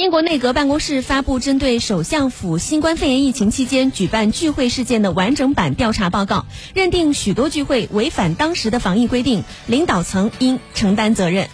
英国内阁办公室发布针对首相府新冠肺炎疫情期间举办聚会事件的完整版调查报告认定许多聚会违反当时的防疫规定领导层应承担责任。